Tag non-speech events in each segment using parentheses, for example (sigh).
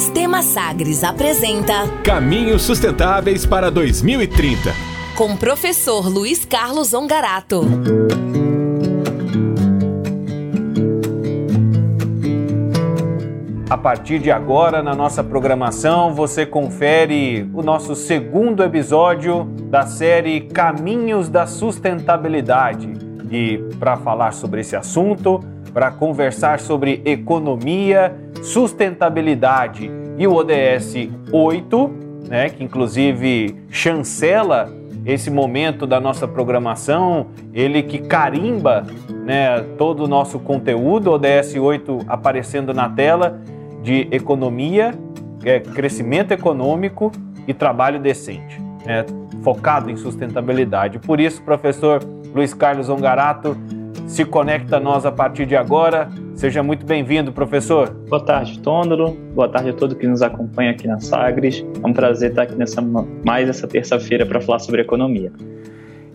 Sistema Sagres apresenta Caminhos Sustentáveis para 2030. Com o professor Luiz Carlos Ongarato. A partir de agora, na nossa programação, você confere o nosso segundo episódio da série Caminhos da Sustentabilidade. E para falar sobre esse assunto, para conversar sobre economia, sustentabilidade e o ODS 8, né, que inclusive chancela esse momento da nossa programação, ele que carimba né, todo o nosso conteúdo, ODS 8 aparecendo na tela de economia, é, crescimento econômico e trabalho decente, né, focado em sustentabilidade. Por isso, professor Luiz Carlos Ongarato se conecta a nós a partir de agora. Seja muito bem-vindo, professor. Boa tarde, Tôndolo. Boa tarde a todo que nos acompanha aqui na Sagres. É um prazer estar aqui nessa mais essa terça-feira para falar sobre economia.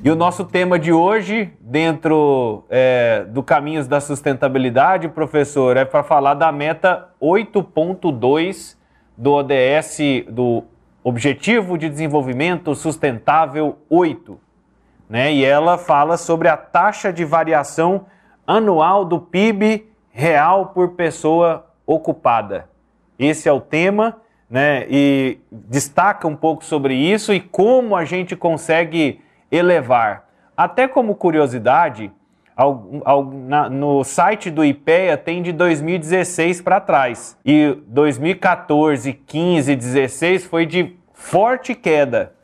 E o nosso tema de hoje, dentro é, do Caminhos da Sustentabilidade, professor, é para falar da meta 8.2 do ODS, do Objetivo de Desenvolvimento Sustentável 8. Né? E ela fala sobre a taxa de variação anual do PIB real por pessoa ocupada. Esse é o tema, né? E destaca um pouco sobre isso e como a gente consegue elevar. Até como curiosidade, ao, ao, na, no site do IPEA tem de 2016 para trás. E 2014, 15, 16 foi de forte queda.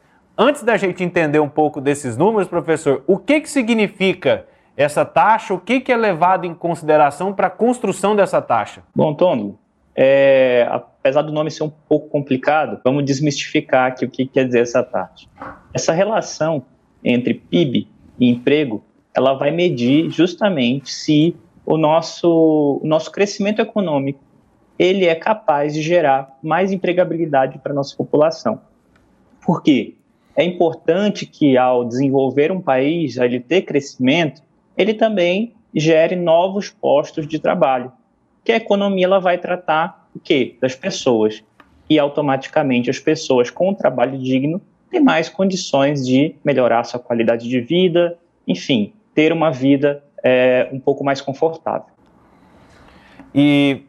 Antes da gente entender um pouco desses números, professor, o que, que significa essa taxa? O que, que é levado em consideração para a construção dessa taxa? Bom, Tono, é, apesar do nome ser um pouco complicado, vamos desmistificar aqui o que quer dizer essa taxa. Essa relação entre PIB e emprego, ela vai medir justamente se o nosso, o nosso crescimento econômico ele é capaz de gerar mais empregabilidade para a nossa população. Por quê? É importante que ao desenvolver um país, a ele ter crescimento, ele também gere novos postos de trabalho, que a economia ela vai tratar o quê? Das pessoas. E automaticamente as pessoas com trabalho digno ter mais condições de melhorar sua qualidade de vida, enfim, ter uma vida é, um pouco mais confortável. E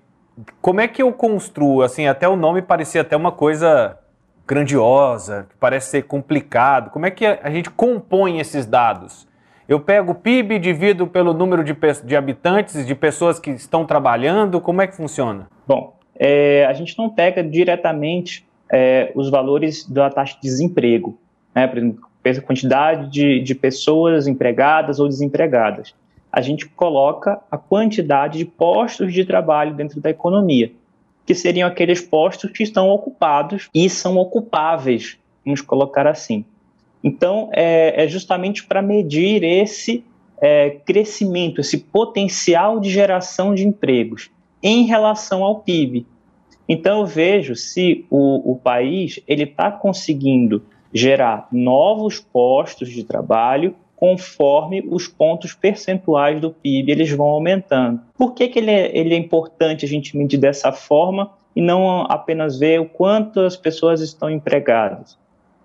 como é que eu construo? Assim, até o nome parecia até uma coisa grandiosa, que parece ser complicado. Como é que a gente compõe esses dados? Eu pego o PIB, divido pelo número de, de habitantes, de pessoas que estão trabalhando, como é que funciona? Bom, é, a gente não pega diretamente é, os valores da taxa de desemprego, né? por exemplo, a quantidade de, de pessoas empregadas ou desempregadas. A gente coloca a quantidade de postos de trabalho dentro da economia, que seriam aqueles postos que estão ocupados e são ocupáveis, vamos colocar assim. Então, é, é justamente para medir esse é, crescimento, esse potencial de geração de empregos em relação ao PIB. Então eu vejo se o, o país ele está conseguindo gerar novos postos de trabalho conforme os pontos percentuais do PIB eles vão aumentando. Por que, que ele, é, ele é importante a gente medir dessa forma e não apenas ver o quanto as pessoas estão empregadas?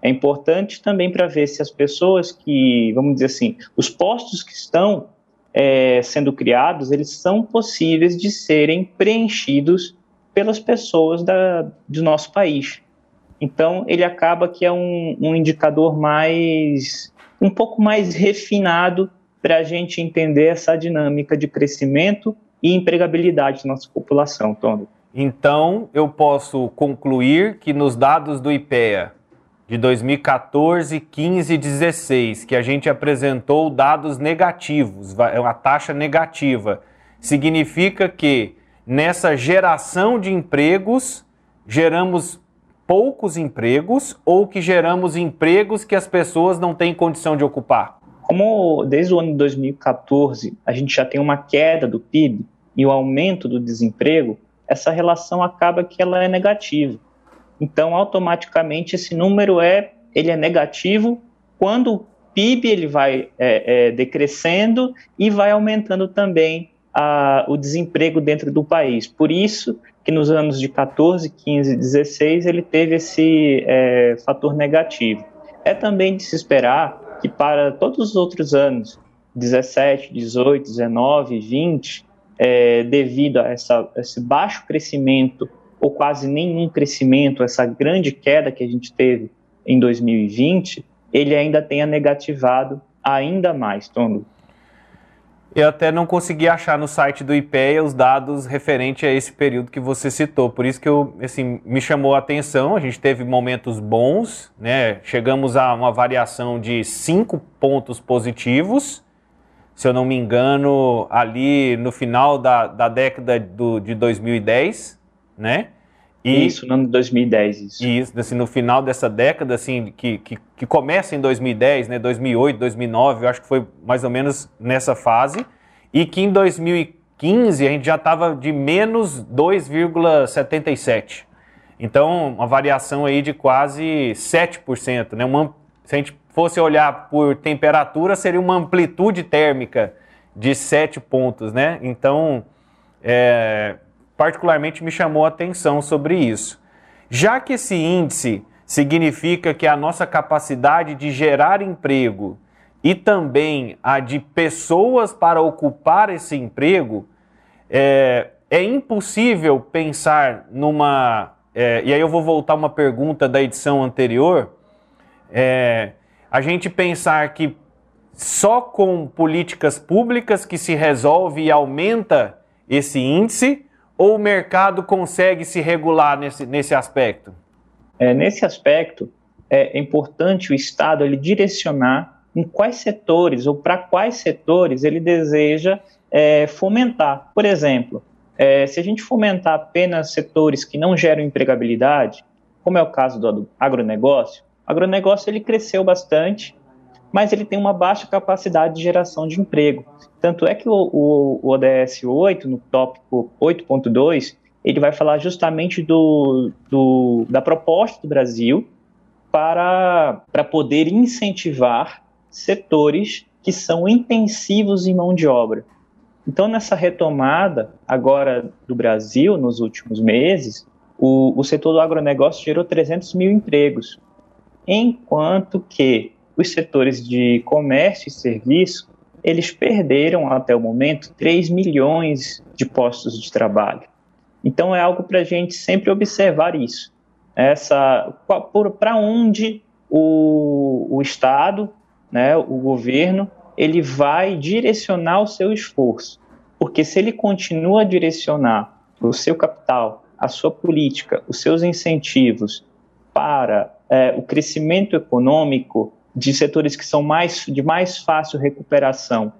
É importante também para ver se as pessoas que, vamos dizer assim, os postos que estão é, sendo criados, eles são possíveis de serem preenchidos pelas pessoas da, do nosso país. Então, ele acaba que é um, um indicador mais, um pouco mais refinado para a gente entender essa dinâmica de crescimento e empregabilidade da nossa população, Tony. Então, eu posso concluir que nos dados do IPEA de 2014, 15 e 16, que a gente apresentou dados negativos, a taxa negativa, significa que nessa geração de empregos, geramos poucos empregos ou que geramos empregos que as pessoas não têm condição de ocupar? Como desde o ano de 2014 a gente já tem uma queda do PIB e o aumento do desemprego, essa relação acaba que ela é negativa. Então, automaticamente esse número é ele é negativo quando o PIB ele vai é, é, decrescendo e vai aumentando também a, o desemprego dentro do país. Por isso que nos anos de 14, 15 e 16 ele teve esse é, fator negativo. É também de se esperar que para todos os outros anos, 17, 18, 19, 20, é, devido a essa, esse baixo crescimento ou quase nenhum crescimento, essa grande queda que a gente teve em 2020, ele ainda tenha negativado ainda mais, Tondo. Eu até não consegui achar no site do IPEA os dados referente a esse período que você citou. Por isso que eu, assim, me chamou a atenção. A gente teve momentos bons, né? Chegamos a uma variação de 5 pontos positivos, se eu não me engano, ali no final da, da década do, de 2010, né? E, isso, no ano de 2010, isso. Isso, assim, no final dessa década, assim, que, que, que começa em 2010, né, 2008, 2009, eu acho que foi mais ou menos nessa fase, e que em 2015 a gente já estava de menos 2,77. Então, uma variação aí de quase 7%, né? Uma, se a gente fosse olhar por temperatura, seria uma amplitude térmica de 7 pontos, né? Então, é, particularmente me chamou a atenção sobre isso. Já que esse índice significa que a nossa capacidade de gerar emprego e também a de pessoas para ocupar esse emprego, é, é impossível pensar numa. É, e aí eu vou voltar uma pergunta da edição anterior. É, a gente pensar que só com políticas públicas que se resolve e aumenta esse índice, ou o mercado consegue se regular nesse, nesse aspecto? É, nesse aspecto, é importante o Estado ele direcionar em quais setores ou para quais setores ele deseja é, fomentar. Por exemplo, é, se a gente fomentar apenas setores que não geram empregabilidade, como é o caso do agronegócio, o agronegócio ele cresceu bastante, mas ele tem uma baixa capacidade de geração de emprego. Tanto é que o, o, o ODS 8, no tópico 8.2, ele vai falar justamente do, do, da proposta do Brasil para, para poder incentivar setores que são intensivos em mão de obra. Então, nessa retomada agora do Brasil, nos últimos meses, o, o setor do agronegócio gerou 300 mil empregos, enquanto que os setores de comércio e serviço, eles perderam até o momento 3 milhões de postos de trabalho. Então é algo para a gente sempre observar isso. Essa para onde o, o Estado, né, o governo, ele vai direcionar o seu esforço. Porque se ele continua a direcionar o seu capital, a sua política, os seus incentivos para é, o crescimento econômico de setores que são mais, de mais fácil recuperação,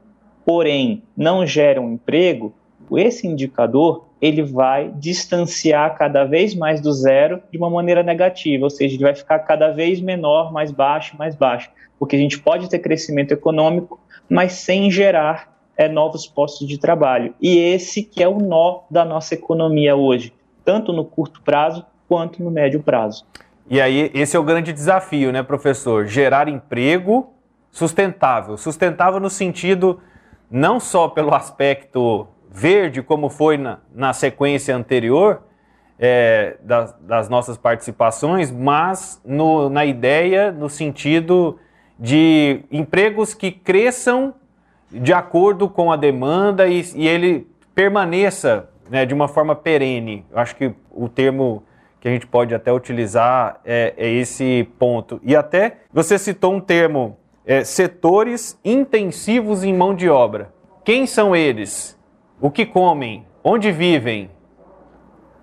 porém não geram emprego, esse indicador ele vai distanciar cada vez mais do zero de uma maneira negativa, ou seja, ele vai ficar cada vez menor, mais baixo, mais baixo, porque a gente pode ter crescimento econômico, mas sem gerar é, novos postos de trabalho. E esse que é o nó da nossa economia hoje, tanto no curto prazo quanto no médio prazo. E aí, esse é o grande desafio, né, professor? Gerar emprego sustentável. Sustentável no sentido não só pelo aspecto verde, como foi na, na sequência anterior é, das, das, nossas participações, mas no, na ideia, no sentido de empregos que cresçam de acordo com a demanda e, e ele permaneça né, de uma forma perene. Eu acho que o termo que a gente pode até utilizar é, é esse ponto. E até você citou um termo, é, setores intensivos em mão de obra. Quem são eles? O que comem? Onde vivem?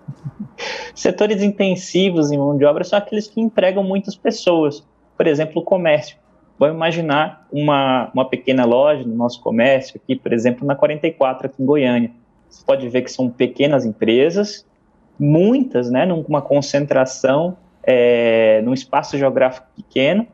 (laughs) Setores intensivos em mão de obra são aqueles que empregam muitas pessoas. Por exemplo, o comércio. Vamos imaginar uma, uma pequena loja no nosso comércio aqui, por exemplo, na 44, aqui em Goiânia. Você pode ver que são pequenas empresas muitas, né, numa concentração, é, num espaço geográfico pequeno,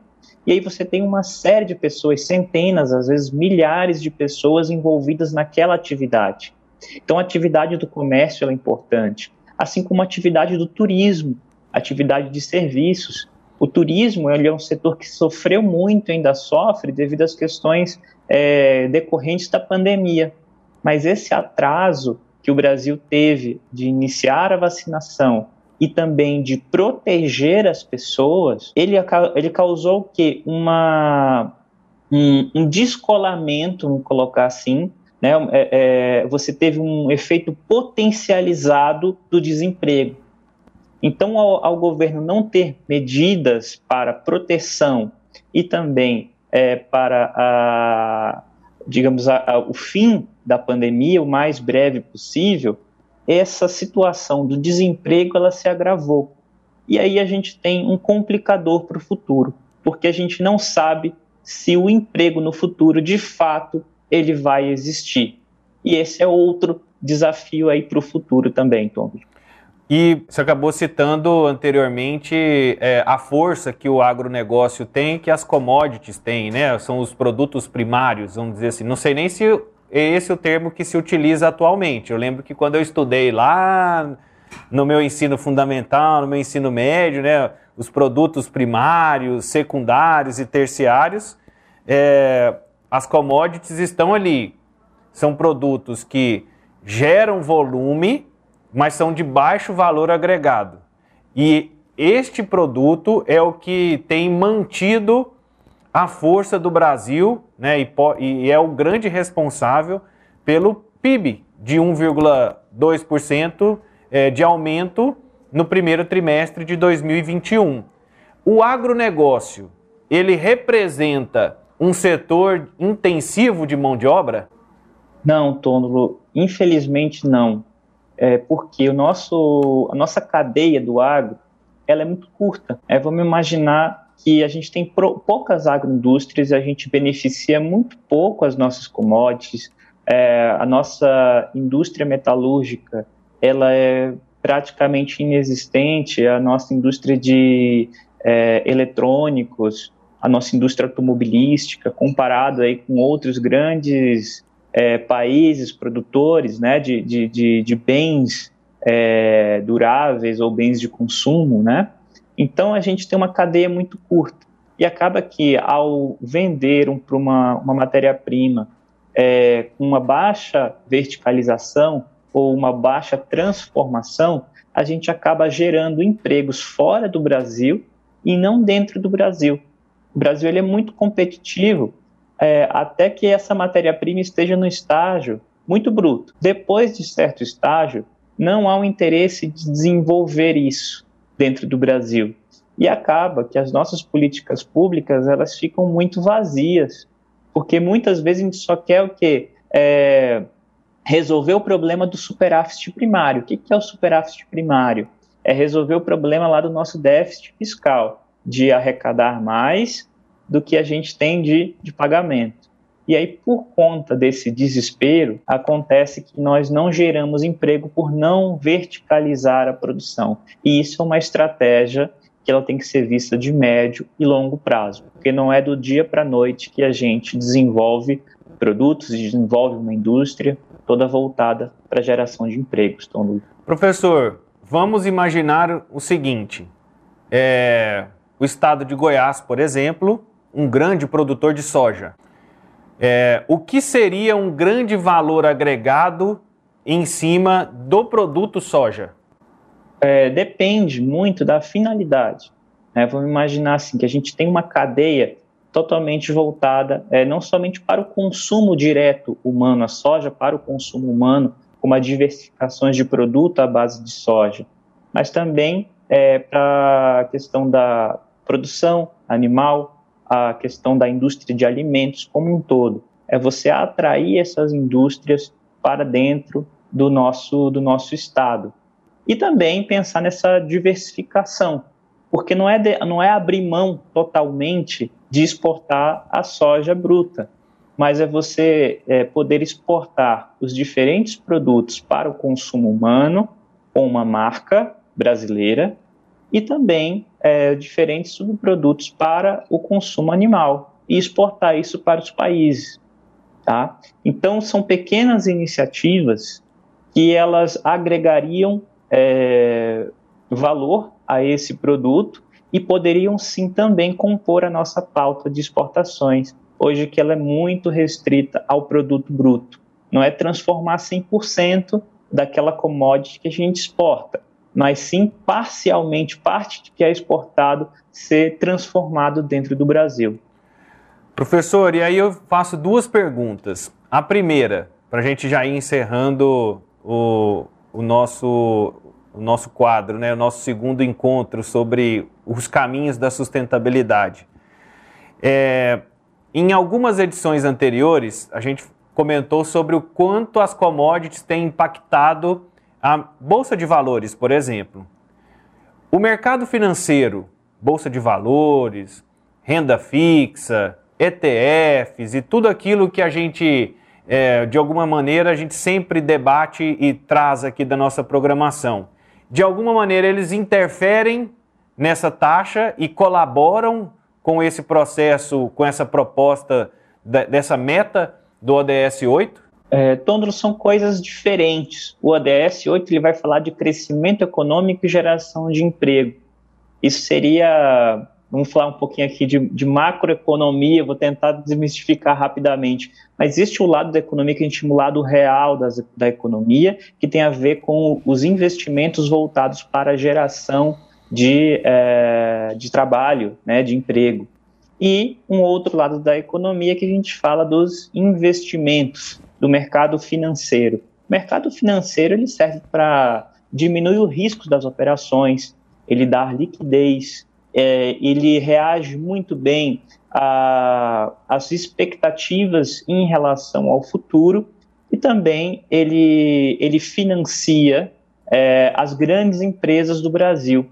e aí você tem uma série de pessoas, centenas, às vezes milhares de pessoas envolvidas naquela atividade. Então, a atividade do comércio é importante, assim como a atividade do turismo, atividade de serviços. O turismo ele é um setor que sofreu muito, ainda sofre, devido às questões é, decorrentes da pandemia. Mas esse atraso que o Brasil teve de iniciar a vacinação e também de proteger as pessoas, ele, ele causou o quê? Uma, um, um descolamento, vamos colocar assim, né? É, é, você teve um efeito potencializado do desemprego. Então, ao, ao governo não ter medidas para proteção e também é, para a, digamos, a, a, o fim da pandemia o mais breve possível, essa situação do desemprego ela se agravou. E aí a gente tem um complicador para o futuro, porque a gente não sabe se o emprego no futuro de fato ele vai existir. E esse é outro desafio aí para o futuro também, Tom. E você acabou citando anteriormente é, a força que o agronegócio tem, que as commodities têm, né? São os produtos primários, vamos dizer assim. Não sei nem se é esse o termo que se utiliza atualmente. Eu lembro que quando eu estudei lá no meu ensino fundamental, no meu ensino médio, né? Os produtos primários, secundários e terciários, é, as commodities estão ali. São produtos que geram volume mas são de baixo valor agregado. E este produto é o que tem mantido a força do Brasil, né, e, e é o grande responsável pelo PIB de 1,2% é, de aumento no primeiro trimestre de 2021. O agronegócio, ele representa um setor intensivo de mão de obra? Não, Tônulo, infelizmente não é, porque o nosso, a nossa cadeia do agro ela é muito curta. É, vamos imaginar que a gente tem pro, poucas agroindústrias, a gente beneficia muito pouco as nossas commodities, é, a nossa indústria metalúrgica ela é praticamente inexistente, a nossa indústria de é, eletrônicos, a nossa indústria automobilística, comparado aí com outros grandes é, países produtores né, de, de, de, de bens é, duráveis ou bens de consumo, né? Então a gente tem uma cadeia muito curta e acaba que ao vender um, para uma, uma matéria-prima é, com uma baixa verticalização ou uma baixa transformação, a gente acaba gerando empregos fora do Brasil e não dentro do Brasil. O Brasil ele é muito competitivo é, até que essa matéria-prima esteja no estágio muito bruto. Depois de certo estágio, não há um interesse de desenvolver isso dentro do Brasil. E acaba que as nossas políticas públicas elas ficam muito vazias, porque muitas vezes a gente só quer o quê? É, resolver o problema do superávit primário. O que, que é o superávit primário? É resolver o problema lá do nosso déficit fiscal, de arrecadar mais do que a gente tem de, de pagamento. E aí, por conta desse desespero, acontece que nós não geramos emprego por não verticalizar a produção. E isso é uma estratégia que ela tem que ser vista de médio e longo prazo, porque não é do dia para a noite que a gente desenvolve produtos, desenvolve uma indústria toda voltada para a geração de empregos. Professor, vamos imaginar o seguinte: é, o estado de Goiás, por exemplo, um grande produtor de soja. É, o que seria um grande valor agregado em cima do produto soja? É, depende muito da finalidade. Né? Vamos imaginar assim que a gente tem uma cadeia totalmente voltada é, não somente para o consumo direto humano, a soja para o consumo humano, como as diversificações de produto à base de soja, mas também é, para a questão da produção animal, a questão da indústria de alimentos como um todo. É você atrair essas indústrias para dentro do nosso, do nosso estado. E também pensar nessa diversificação, porque não é, de, não é abrir mão totalmente de exportar a soja bruta, mas é você é, poder exportar os diferentes produtos para o consumo humano com uma marca brasileira e também é, diferentes subprodutos para o consumo animal e exportar isso para os países. Tá? Então, são pequenas iniciativas que elas agregariam é, valor a esse produto e poderiam sim também compor a nossa pauta de exportações, hoje que ela é muito restrita ao produto bruto. Não é transformar 100% daquela commodity que a gente exporta, mas sim parcialmente, parte que é exportado, ser transformado dentro do Brasil. Professor, e aí eu faço duas perguntas. A primeira, para a gente já ir encerrando o, o, nosso, o nosso quadro, né, o nosso segundo encontro sobre os caminhos da sustentabilidade. É, em algumas edições anteriores, a gente comentou sobre o quanto as commodities têm impactado a bolsa de valores, por exemplo. O mercado financeiro, bolsa de valores, renda fixa, ETFs e tudo aquilo que a gente, é, de alguma maneira, a gente sempre debate e traz aqui da nossa programação. De alguma maneira, eles interferem nessa taxa e colaboram com esse processo, com essa proposta dessa meta do ODS 8? É, são coisas diferentes. O ODS 8 ele vai falar de crescimento econômico e geração de emprego. Isso seria, vamos falar um pouquinho aqui de, de macroeconomia, vou tentar desmistificar rapidamente. Mas existe o lado da economia que a gente chama o lado real das, da economia, que tem a ver com os investimentos voltados para a geração de, é, de trabalho, né, de emprego. E um outro lado da economia que a gente fala dos investimentos, do mercado financeiro. O mercado financeiro ele serve para diminuir o risco das operações, ele dá liquidez, é, ele reage muito bem às expectativas em relação ao futuro e também ele, ele financia é, as grandes empresas do Brasil.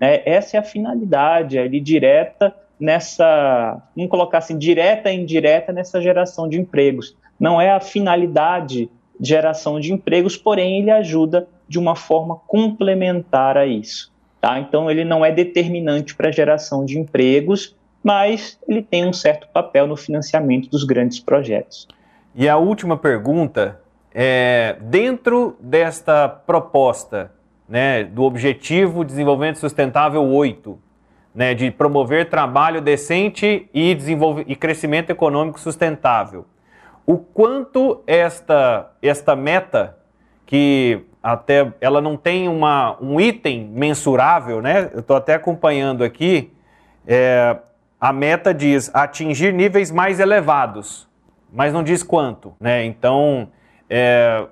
Né? Essa é a finalidade ali direta nessa, vamos colocar assim, direta e indireta nessa geração de empregos. Não é a finalidade de geração de empregos, porém ele ajuda de uma forma complementar a isso. Tá? Então ele não é determinante para a geração de empregos, mas ele tem um certo papel no financiamento dos grandes projetos. E a última pergunta é, dentro desta proposta né, do Objetivo de Desenvolvimento Sustentável 8, né, de promover trabalho decente e, e crescimento econômico sustentável. O quanto esta, esta meta, que até ela não tem uma, um item mensurável, né? Eu estou até acompanhando aqui, é, a meta diz atingir níveis mais elevados, mas não diz quanto, né? Então, é,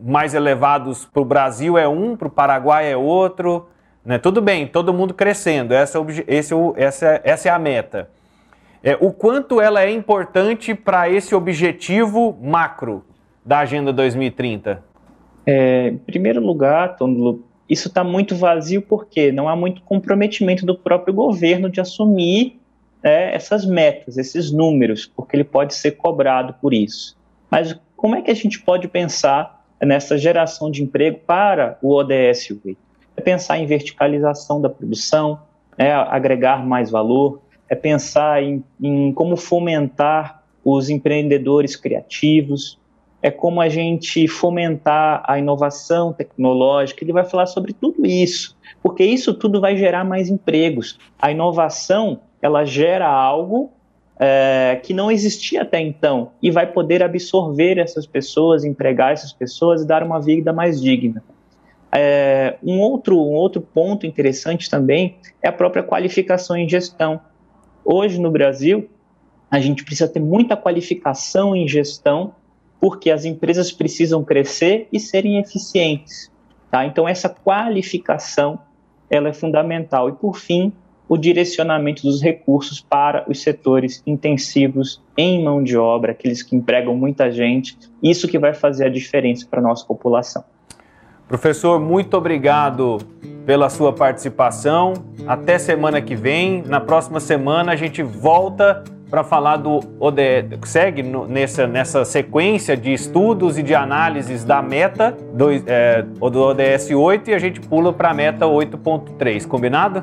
mais elevados para o Brasil é um, para o Paraguai é outro. Né? Tudo bem, todo mundo crescendo, essa, esse, essa, essa é a meta. É, o quanto ela é importante para esse objetivo macro da Agenda 2030? É, em primeiro lugar, Tônulo, isso está muito vazio porque não há muito comprometimento do próprio governo de assumir é, essas metas, esses números, porque ele pode ser cobrado por isso. Mas como é que a gente pode pensar nessa geração de emprego para o ODS É pensar em verticalização da produção, é agregar mais valor, é pensar em, em como fomentar os empreendedores criativos, é como a gente fomentar a inovação tecnológica. Ele vai falar sobre tudo isso, porque isso tudo vai gerar mais empregos. A inovação ela gera algo é, que não existia até então e vai poder absorver essas pessoas, empregar essas pessoas e dar uma vida mais digna. É, um, outro, um outro ponto interessante também é a própria qualificação em gestão. Hoje no Brasil, a gente precisa ter muita qualificação em gestão porque as empresas precisam crescer e serem eficientes. Tá? Então, essa qualificação ela é fundamental. E, por fim, o direcionamento dos recursos para os setores intensivos em mão de obra, aqueles que empregam muita gente, isso que vai fazer a diferença para a nossa população. Professor, muito obrigado pela sua participação. Até semana que vem. Na próxima semana a gente volta para falar do ODS, segue no, nessa, nessa sequência de estudos e de análises da meta do, é, do ODS 8 e a gente pula para a meta 8.3, combinado?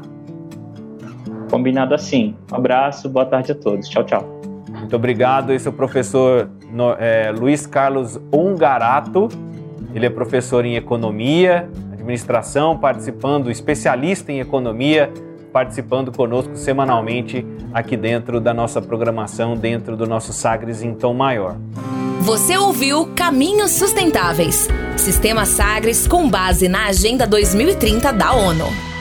Combinado assim. Um abraço, boa tarde a todos. Tchau, tchau. Muito obrigado. Esse é o professor é, Luiz Carlos Ongarato. Ele é professor em economia, administração, participando, especialista em economia, participando conosco semanalmente aqui dentro da nossa programação, dentro do nosso Sagres em Tom Maior. Você ouviu Caminhos Sustentáveis. Sistema Sagres com base na Agenda 2030 da ONU.